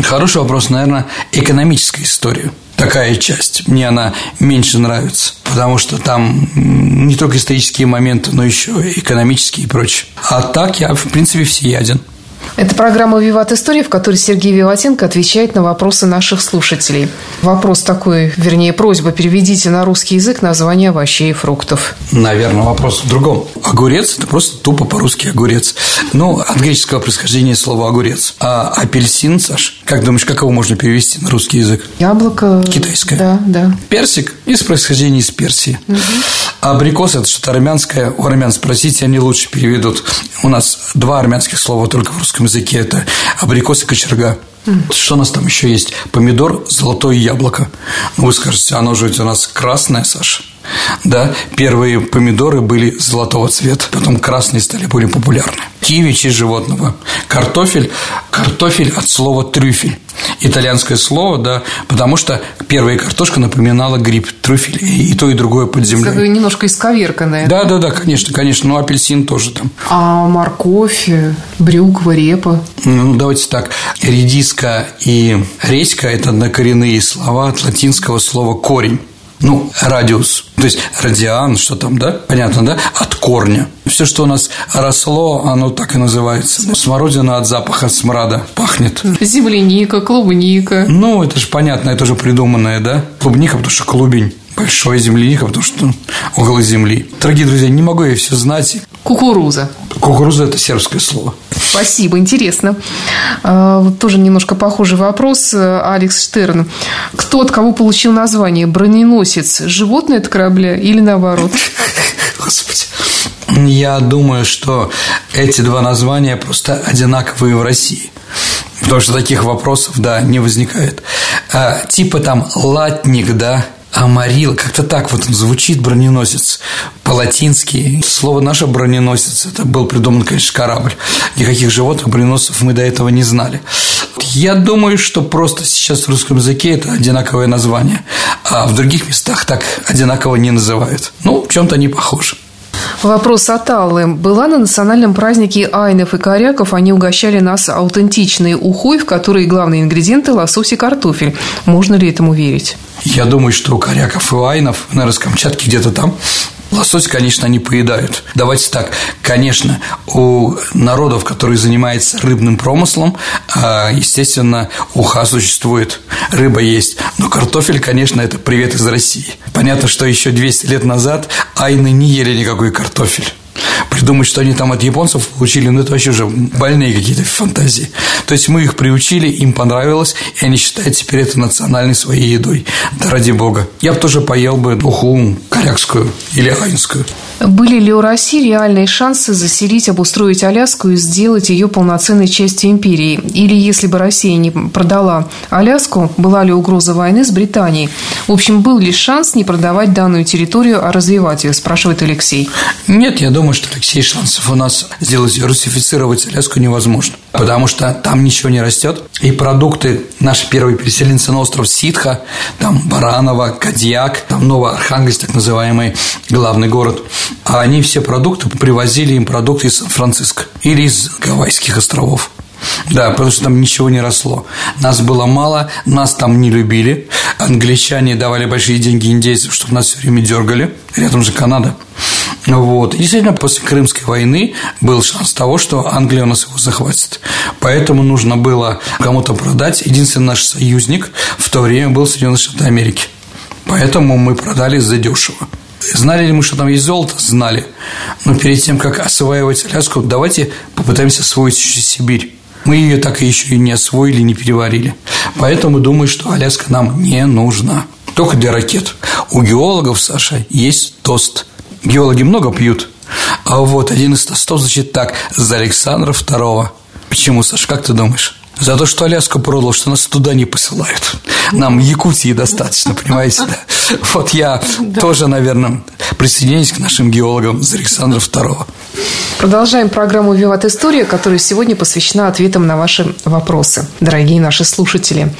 Speaker 3: хороший вопрос, наверное, экономическая история такая часть. Мне она меньше нравится, потому что там не только исторические моменты, но еще экономические и прочее. А так я, в принципе, всеяден.
Speaker 2: Это программа «Виват История», в которой Сергей Виватенко отвечает на вопросы наших слушателей. Вопрос такой, вернее, просьба, переведите на русский язык название овощей и фруктов.
Speaker 3: Наверное, вопрос в другом. Огурец – это просто тупо по-русски огурец. Ну, от греческого происхождения слова огурец. А апельсин, Саш, как думаешь, как его можно перевести на русский язык?
Speaker 2: Яблоко.
Speaker 3: Китайское.
Speaker 2: Да, да.
Speaker 3: Персик из происхождения из Персии. Угу. А абрикос – это что-то армянское. У армян спросите, они лучше переведут. У нас два армянских слова только в русском языке это абрикос и кочерга. Что у нас там еще есть? Помидор, золотое яблоко. Ну, вы скажете, оно же у нас красное, Саша. Да, первые помидоры были золотого цвета, потом красные стали более популярны. Киви – честь животного. Картофель – картофель от слова трюфель. итальянское слово, да, потому что первая картошка напоминала гриб, трюфель, и то, и другое под землей.
Speaker 2: Как немножко исковерканное.
Speaker 3: Да, да, да, конечно, конечно, ну, апельсин тоже там.
Speaker 2: А морковь, брюква, репа?
Speaker 3: Ну, давайте так, редиска и редька – это однокоренные слова от латинского слова «корень» ну, радиус, то есть радиан, что там, да, понятно, да, от корня. Все, что у нас росло, оно так и называется. Смородина от запаха смрада пахнет.
Speaker 2: Земляника, клубника.
Speaker 3: Ну, это же понятно, это же придуманное, да? Клубника, потому что клубень большой земляника, потому что около земли. Дорогие друзья, не могу я все знать.
Speaker 2: Кукуруза.
Speaker 3: Кукуруза – это сербское слово.
Speaker 2: Спасибо, интересно. А, тоже немножко похожий вопрос. Алекс Штерн. Кто от кого получил название? Броненосец – животное от корабля или наоборот?
Speaker 3: Господи. Я думаю, что эти два названия просто одинаковые в России. Потому что таких вопросов, да, не возникает. А, типа там латник, да, Амарил, как-то так вот звучит броненосец по-латински. Слово наше броненосец, это был придуман, конечно, корабль. Никаких животных броненосцев мы до этого не знали. Я думаю, что просто сейчас в русском языке это одинаковое название, а в других местах так одинаково не называют. Ну, в чем-то они похожи.
Speaker 2: Вопрос от Аллы. Была на национальном празднике айнов и коряков. Они угощали нас аутентичной ухой, в которой главные ингредиенты – лосось и картофель. Можно ли этому верить?
Speaker 3: Я думаю, что у коряков и айнов, наверное, с Камчатки где-то там, Лосось, конечно, они поедают. Давайте так, конечно, у народов, которые занимаются рыбным промыслом, а, естественно, уха существует, рыба есть. Но картофель, конечно, это привет из России. Понятно, что еще 200 лет назад айны не ели никакой картофель придумать, что они там от японцев получили, ну, это вообще уже больные какие-то фантазии. То есть мы их приучили, им понравилось, и они считают теперь это национальной своей едой. Да ради бога. Я бы тоже поел бы уху корякскую или айнскую.
Speaker 2: Были ли у России реальные шансы заселить, обустроить Аляску и сделать ее полноценной частью империи? Или если бы Россия не продала Аляску, была ли угроза войны с Британией? В общем, был ли шанс не продавать данную территорию, а развивать ее, спрашивает Алексей.
Speaker 3: Нет, я думаю, что Алексей шансов у нас сделать, русифицировать Аляску невозможно, потому что там ничего не растет, и продукты наши первые переселенцы на остров Ситха, там Баранова, Кадьяк, там Новоархангельск, так называемый главный город, а они все продукты привозили им продукты из Сан-Франциско или из Гавайских островов. Да, потому что там ничего не росло. Нас было мало, нас там не любили. Англичане давали большие деньги индейцам, чтобы нас все время дергали. Рядом же Канада. Вот. И действительно, после Крымской войны был шанс того, что Англия у нас его захватит. Поэтому нужно было кому-то продать. Единственный наш союзник в то время был Соединенные Штаты Америки. Поэтому мы продали за дешево. Знали ли мы, что там есть золото? Знали. Но перед тем, как осваивать Аляску, давайте попытаемся освоить еще Сибирь. Мы ее так и еще и не освоили, не переварили. Поэтому думаю, что Аляска нам не нужна. Только для ракет. У геологов, Саша, есть тост. Геологи много пьют. А вот один из тостов звучит так. За Александра II. Почему, Саша, как ты думаешь? За то, что Аляску продал, что нас туда не посылают. Нам Якутии достаточно, понимаете, да? Вот я да. тоже, наверное, присоединяюсь к нашим геологам за Александра II.
Speaker 2: Продолжаем программу «Виват История», которая сегодня посвящена ответам на ваши вопросы, дорогие наши слушатели.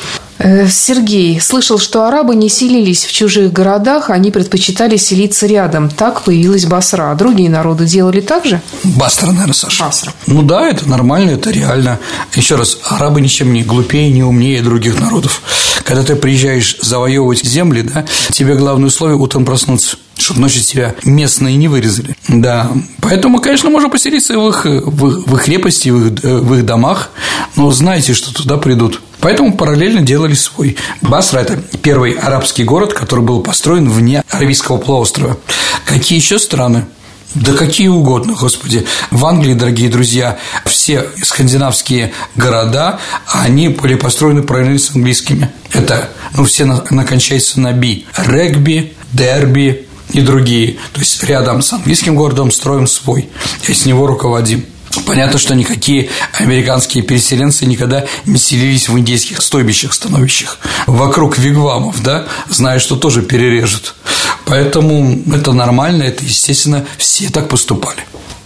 Speaker 2: Э, Сергей слышал, что арабы не селились в чужих городах, они предпочитали селиться рядом. Так появилась Басра. Другие народы делали так же?
Speaker 3: Басра, наверное, Саша. Басра. Ну да, это нормально, это реально. Еще раз, арабы ничем не глупее, не умнее других народов. Когда ты приезжаешь завоевывать земли, да, тебе главное условие утром проснуться чтобы ночью тебя местные не вырезали. Да, поэтому, конечно, можно поселиться в их, в, в их крепости, в их, в их домах, но знайте, что туда придут. Поэтому параллельно делали свой. Басра – это первый арабский город, который был построен вне Аравийского полуострова. Какие еще страны? Да какие угодно, господи. В Англии, дорогие друзья, все скандинавские города, они были построены параллельно с английскими. Это, ну, все накончаются на «би». Регби, дерби и другие. То есть, рядом с английским городом строим свой, и с него руководим. Понятно, что никакие американские переселенцы никогда не селились в индейских стойбищах, становищах, вокруг вигвамов, да, зная, что тоже перережут. Поэтому это нормально, это, естественно, все так поступали.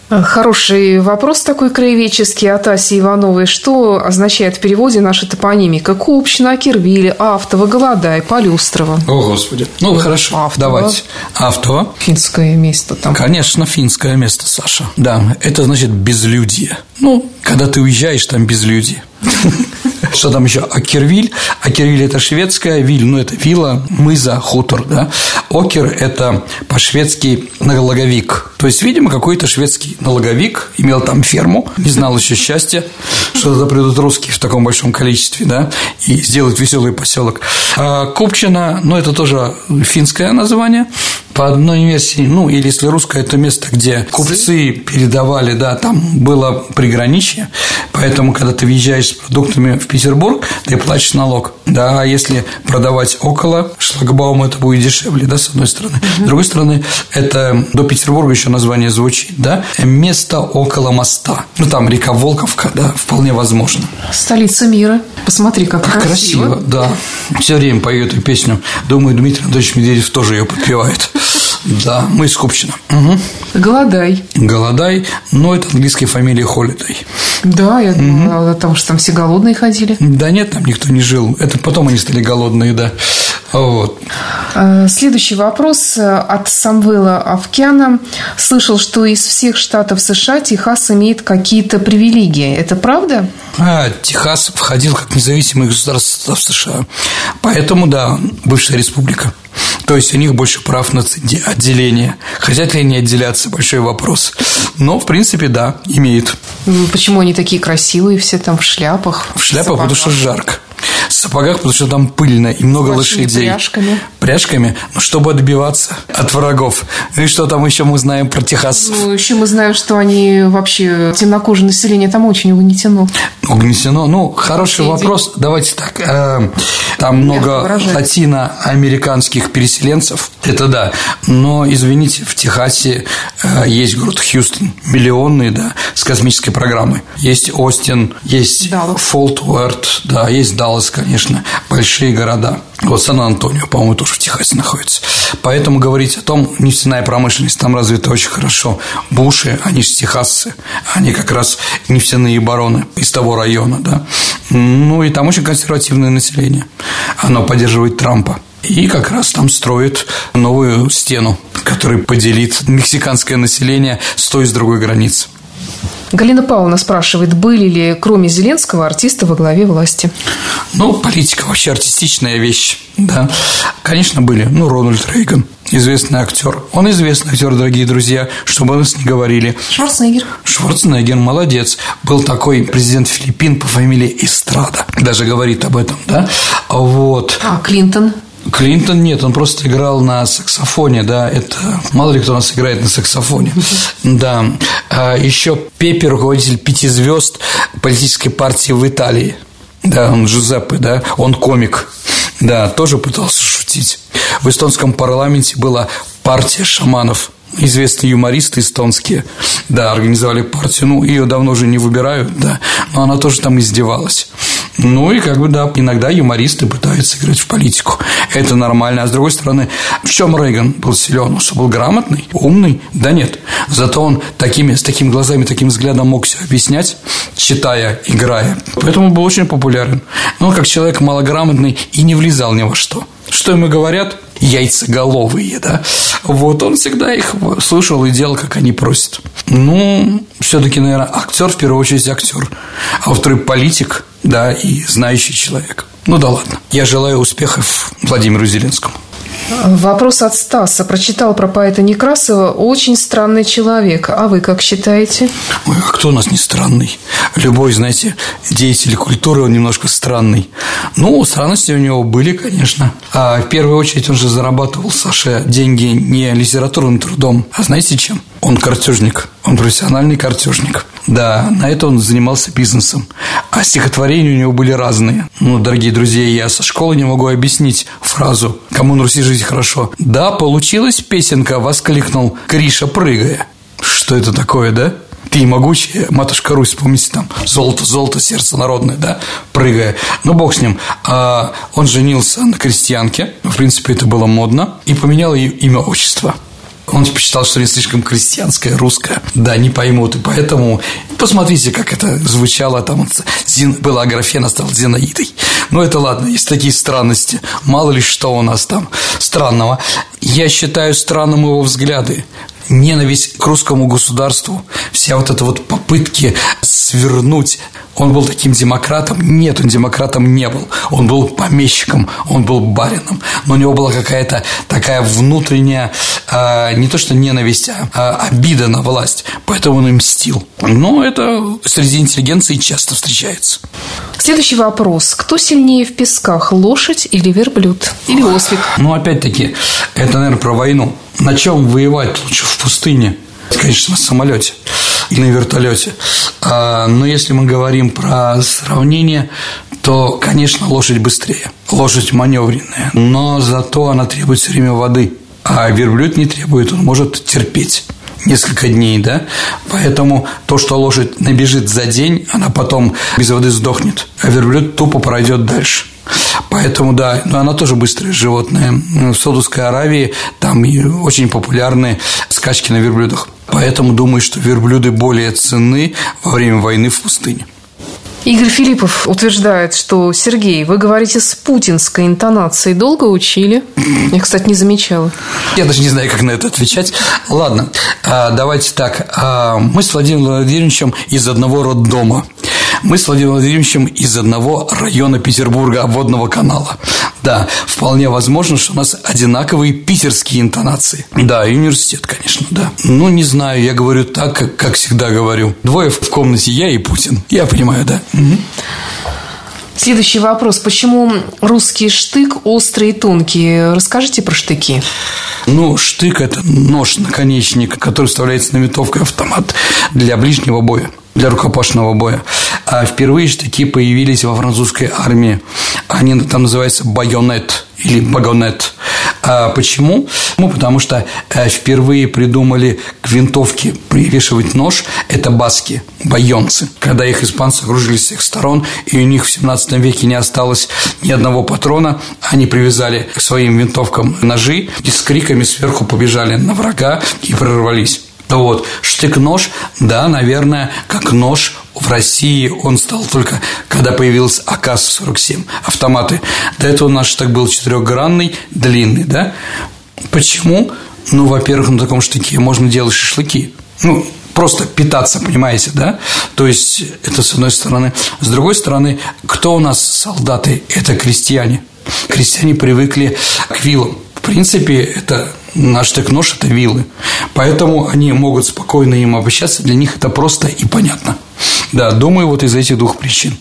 Speaker 2: Хороший вопрос такой краеведческий от Аси Ивановой. Что означает в переводе наша топонимика? Купчина, Кирвили, Автово, Голодай, Полюстрово.
Speaker 3: О, Господи. Ну, хорошо, Автово. давайте. Автово.
Speaker 2: Финское место там.
Speaker 3: Конечно, финское место, Саша. Да, это значит безлюдье. Ну, когда ты уезжаешь, там безлюдье. Что там еще? Акервиль. Акервиль – это шведская, виль, ну, это вилла, мыза, хутор, да. Окер – это по-шведски налоговик. То есть, видимо, какой-то шведский налоговик имел там ферму, не знал еще счастья, что туда придут русские в таком большом количестве, да, и сделают веселый поселок. А Купчина, ну, это тоже финское название, по одной версии, ну, или если русское, это место, где купцы передавали, да, там было приграничье, поэтому, когда ты въезжаешь с продуктами в Петербург, ты платишь налог, да, а если продавать около шлагбаума, это будет дешевле, да, с одной стороны. С другой стороны, это до Петербурга еще название звучит, да, место около моста, ну, там река Волковка, да, вполне возможно.
Speaker 2: Столица мира, посмотри, как, как красиво.
Speaker 3: красиво. Да, все время пою эту песню, думаю, Дмитрий Анатольевич Медведев тоже ее подпевает. Да, мы из Купчино. Угу.
Speaker 2: Голодай.
Speaker 3: Голодай, но это английская фамилия Холидей.
Speaker 2: Да, я думала, угу. потому что там все голодные ходили.
Speaker 3: Да нет, там никто не жил. Это потом они стали голодные, да. Вот.
Speaker 2: А, следующий вопрос от Самвела Авкяна. Слышал, что из всех штатов США Техас имеет какие-то привилегии. Это правда?
Speaker 3: А, Техас входил как независимое государство в США. Поэтому, да, бывшая республика. То есть у них больше прав на отделение. Хотят ли они отделяться, большой вопрос. Но, в принципе, да, имеют.
Speaker 2: Почему они такие красивые, все там в шляпах?
Speaker 3: В шляпах, потому что жарко сапогах, потому что там пыльно и много Большими лошадей.
Speaker 2: пряжками.
Speaker 3: Пряжками, ну, чтобы отбиваться от врагов. Ну и что там еще мы знаем про Техас?
Speaker 2: Ну, еще мы знаем, что они вообще, темнокожее население там очень угнетено.
Speaker 3: Угнетено? Ну, хороший Соседей. вопрос. Давайте так. Э, там много латиноамериканских переселенцев, это да. Но, извините, в Техасе э, есть город Хьюстон, миллионный, да, с космической программой. Есть Остин, есть Уэрт, да, есть Даллас, конечно, большие города. Вот Сан-Антонио, по-моему, тоже в Техасе находится. Поэтому говорить о том, нефтяная промышленность там развита очень хорошо. Буши, они же техасцы, они как раз нефтяные бароны из того района, да. Ну, и там очень консервативное население. Оно поддерживает Трампа. И как раз там строят новую стену, которая поделит мексиканское население с той и с другой границы.
Speaker 2: Галина Павловна спрашивает, были ли, кроме Зеленского, артисты во главе власти?
Speaker 3: Ну, политика вообще артистичная вещь, да. Конечно, были. Ну, Рональд Рейган, известный актер. Он известный актер, дорогие друзья, чтобы мы с не говорили.
Speaker 2: Шварценеггер.
Speaker 3: Шварценеггер, молодец. Был такой президент Филиппин по фамилии Эстрада. Даже говорит об этом, да. Вот.
Speaker 2: А, Клинтон?
Speaker 3: Клинтон нет, он просто играл на саксофоне, да, это мало ли кто у нас играет на саксофоне, да. А еще Пепе, руководитель пяти звезд политической партии в Италии, да, он Джузеппе, да, он комик, да, тоже пытался шутить. В эстонском парламенте была партия шаманов, известные юмористы эстонские, да, организовали партию, ну, ее давно уже не выбирают, да, но она тоже там издевалась. Ну и как бы, да, иногда юмористы пытаются играть в политику. Это нормально. А с другой стороны, в чем Рейган был силен? Что, был грамотный, умный? Да нет. Зато он такими, с такими глазами, таким взглядом мог все объяснять, читая, играя. Поэтому был очень популярен. Но как человек малограмотный и не влезал ни во что. Что ему говорят? Яйцеголовые, да? Вот он всегда их слушал и делал, как они просят. Ну, все-таки, наверное, актер в первую очередь актер, а во-вторых, политик – да, и знающий человек. Ну да ладно. Я желаю успехов Владимиру Зеленскому.
Speaker 2: Вопрос от Стаса. Прочитал про поэта Некрасова. Очень странный человек. А вы как считаете?
Speaker 3: Ой, а кто у нас не странный? Любой, знаете, деятель культуры, он немножко странный. Ну, странности у него были, конечно. А в первую очередь он же зарабатывал, Саша, деньги не литературным трудом, а знаете чем? Он картежник, он профессиональный картежник. Да, на это он занимался бизнесом. А стихотворения у него были разные. Ну, дорогие друзья, я со школы не могу объяснить фразу «Кому на Руси жить хорошо». Да, получилась песенка, воскликнул Криша, прыгая. Что это такое, да? ты могучая, матушка Русь, помните, там, золото, золото, сердце народное, да, прыгая. Ну, бог с ним. А он женился на крестьянке, в принципе, это было модно, и поменял ее имя, отчество. Он посчитал, что не слишком крестьянское, русское. Да, не поймут. И поэтому посмотрите, как это звучало. Там Зин, была Аграфена, стал Зинаидой. Ну, это ладно, есть такие странности. Мало ли что у нас там странного. Я считаю странным его взгляды ненависть к русскому государству, вся вот эта вот попытки свернуть он был таким демократом? Нет, он демократом не был. Он был помещиком, он был барином. Но у него была какая-то такая внутренняя, э, не то что ненависть, а, а обида на власть. Поэтому он и мстил. Но это среди интеллигенции часто встречается.
Speaker 2: Следующий вопрос. Кто сильнее в песках, лошадь или верблюд? Или ослик?
Speaker 3: Ну, опять-таки, это, наверное, про войну. На чем воевать лучше? В пустыне. Конечно, на самолете и на вертолете. А, но если мы говорим про сравнение, то, конечно, лошадь быстрее. Лошадь маневренная, но зато она требует все время воды. А верблюд не требует, он может терпеть несколько дней, да, поэтому то, что лошадь набежит за день, она потом без воды сдохнет, а верблюд тупо пройдет дальше. Поэтому, да, но она тоже быстрое животное. В Саудовской Аравии там очень популярны скачки на верблюдах. Поэтому думаю, что верблюды более ценны во время войны в пустыне.
Speaker 2: Игорь Филиппов утверждает, что Сергей, вы говорите с путинской интонацией. Долго учили? Я, кстати, не замечала.
Speaker 3: Я даже не знаю, как на это отвечать. Ладно, а, давайте так. А, мы с Владимиром Владимировичем из одного роддома. Мы с Владимиром Владимировичем из одного района Петербурга, обводного канала. Да, вполне возможно, что у нас одинаковые питерские интонации. Да, и университет, конечно, да. Ну, не знаю, я говорю так, как, как всегда говорю. Двое в комнате, я и Путин. Я понимаю, да.
Speaker 2: Следующий вопрос. Почему русский штык острый и тонкий? Расскажите про штыки.
Speaker 3: Ну, штык – это нож-наконечник, который вставляется на винтовку автомат для ближнего боя для рукопашного боя. А впервые штыки появились во французской армии. Они там называются байонет или багонет. А почему? Ну, потому что э, впервые придумали к винтовке привешивать нож – это баски, байонцы. Когда их испанцы окружили с всех сторон, и у них в 17 веке не осталось ни одного патрона, они привязали к своим винтовкам ножи и с криками сверху побежали на врага и прорвались. Вот, штык-нож, да, наверное, как нож в России он стал только, когда появился АК-47, автоматы. До этого наш штык был четырехгранный, длинный, да. Почему? Ну, во-первых, на таком штыке можно делать шашлыки. Ну, просто питаться, понимаете, да? То есть, это с одной стороны. С другой стороны, кто у нас солдаты? Это крестьяне. Крестьяне привыкли к вилам. В принципе, это наш штык-нож – это вилы. Поэтому они могут спокойно им обращаться, для них это просто и понятно. Да, думаю, вот из этих двух причин.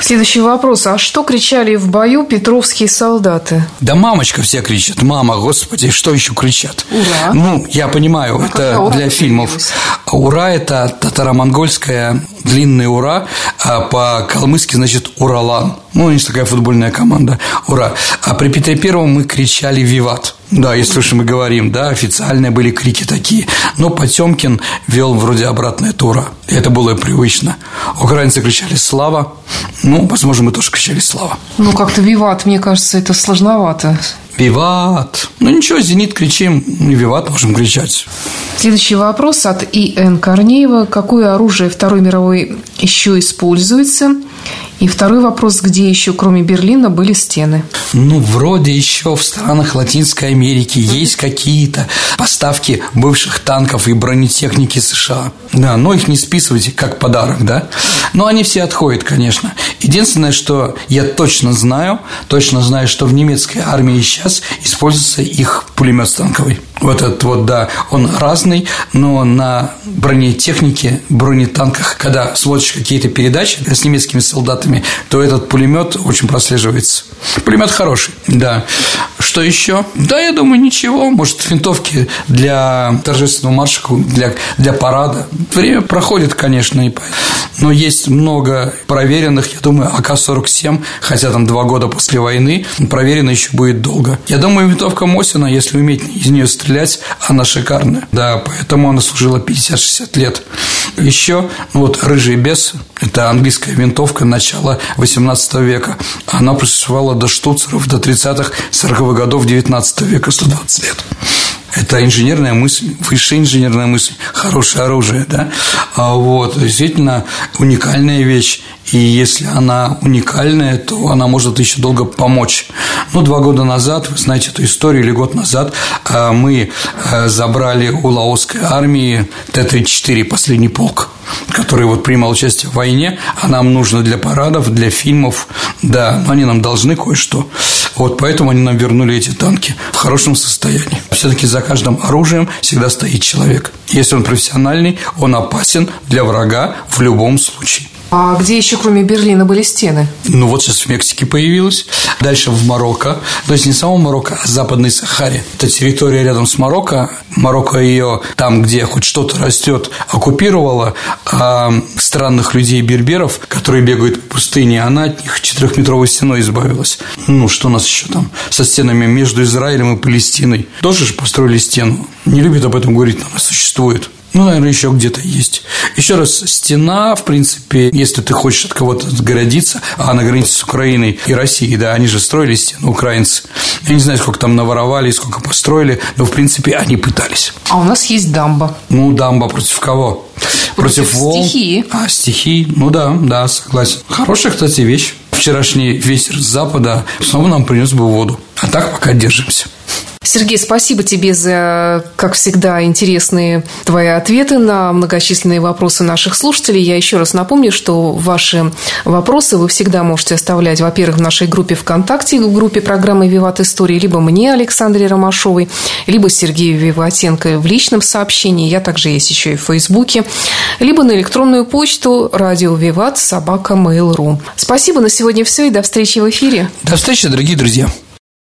Speaker 2: Следующий вопрос. А что кричали в бою петровские солдаты?
Speaker 3: Да мамочка все кричат. Мама, господи, что еще кричат?
Speaker 2: Ура.
Speaker 3: Ну, я понимаю, а это для фильмов. Появилась? Ура – это татаро-монгольская длинная ура, а по-калмыцки значит «Уралан». Ну, у них такая футбольная команда. Ура. А при Петре Первом мы кричали «Виват». Да, если уж мы говорим, да, официальные были крики такие. Но Потемкин вел вроде обратное тура. И это было привычно. Украинцы кричали «Слава». Ну, возможно, мы тоже кричали «Слава».
Speaker 2: Ну, как-то «Виват», мне кажется, это сложновато.
Speaker 3: Виват. Ну ничего, зенит кричим, и виват можем кричать.
Speaker 2: Следующий вопрос от И.Н. Корнеева. Какое оружие Второй мировой еще используется? И второй вопрос, где еще, кроме Берлина, были стены?
Speaker 3: Ну, вроде еще в странах Латинской Америки есть какие-то поставки бывших танков и бронетехники США. Да, но их не списывайте как подарок, да? Но они все отходят, конечно. Единственное, что я точно знаю, точно знаю, что в немецкой армии сейчас используется их пулемет станковый. Вот этот вот, да, он разный, но на бронетехнике, бронетанках, когда смотришь какие-то передачи с немецкими солдатами, то этот пулемет очень прослеживается. Пулемет хороший, да. Что еще? Да, я думаю, ничего. Может, винтовки для торжественного марша, для, для парада. Время проходит, конечно, и но есть много проверенных, я думаю, АК-47, хотя там два года после войны, проверено еще будет долго. Я думаю, винтовка Мосина, если уметь из нее стрелять, она шикарная. Да, поэтому она служила 50-60 лет. Еще, ну вот «Рыжий бес» – это английская винтовка начала 18 века. Она просуществовала до штуцеров, до 30-х, 40-х годов 19 века, 120 лет. Это инженерная мысль, высшая инженерная мысль, хорошее оружие, да. А вот, действительно уникальная вещь. И если она уникальная, то она может еще долго помочь. Ну, два года назад, вы знаете эту историю, или год назад, а, мы а, забрали у лаосской армии Т-34, последний полк который вот принимал участие в войне, а нам нужно для парадов, для фильмов, да, но они нам должны кое-что. Вот поэтому они нам вернули эти танки в хорошем состоянии. Все-таки за каждым оружием всегда стоит человек. Если он профессиональный, он опасен для врага в любом случае.
Speaker 2: А где еще, кроме Берлина, были стены?
Speaker 3: Ну, вот сейчас в Мексике появилась. Дальше в Марокко. То есть не само Марокко, а Западной Сахаре. Это территория рядом с Марокко. Марокко ее там, где хоть что-то растет, оккупировала. А странных людей берберов, которые бегают по пустыне, она от них четырехметровой стеной избавилась. Ну, что у нас еще там со стенами между Израилем и Палестиной? Тоже же построили стену. Не любят об этом говорить, но она существует. Ну, наверное, еще где-то есть. Еще раз, стена, в принципе, если ты хочешь от кого-то отгородиться, а на границе с Украиной и Россией, да, они же строили стену, украинцы. Я не знаю, сколько там наворовали, сколько построили, но, в принципе, они пытались.
Speaker 2: А у нас есть дамба.
Speaker 3: Ну, дамба против кого?
Speaker 2: Против, против волн. стихии.
Speaker 3: А, стихии, ну да, да, согласен. Хорошая, кстати, вещь. Вчерашний ветер с запада снова нам принес бы воду. А так пока держимся.
Speaker 2: Сергей, спасибо тебе за, как всегда, интересные твои ответы на многочисленные вопросы наших слушателей. Я еще раз напомню, что ваши вопросы вы всегда можете оставлять, во-первых, в нашей группе ВКонтакте, в группе программы «Виват Истории», либо мне, Александре Ромашовой, либо Сергею Виватенко в личном сообщении. Я также есть еще и в Фейсбуке, либо на электронную почту радио Виват собака Mail.ru. Спасибо на сегодня все и до встречи в эфире.
Speaker 3: До встречи, дорогие друзья.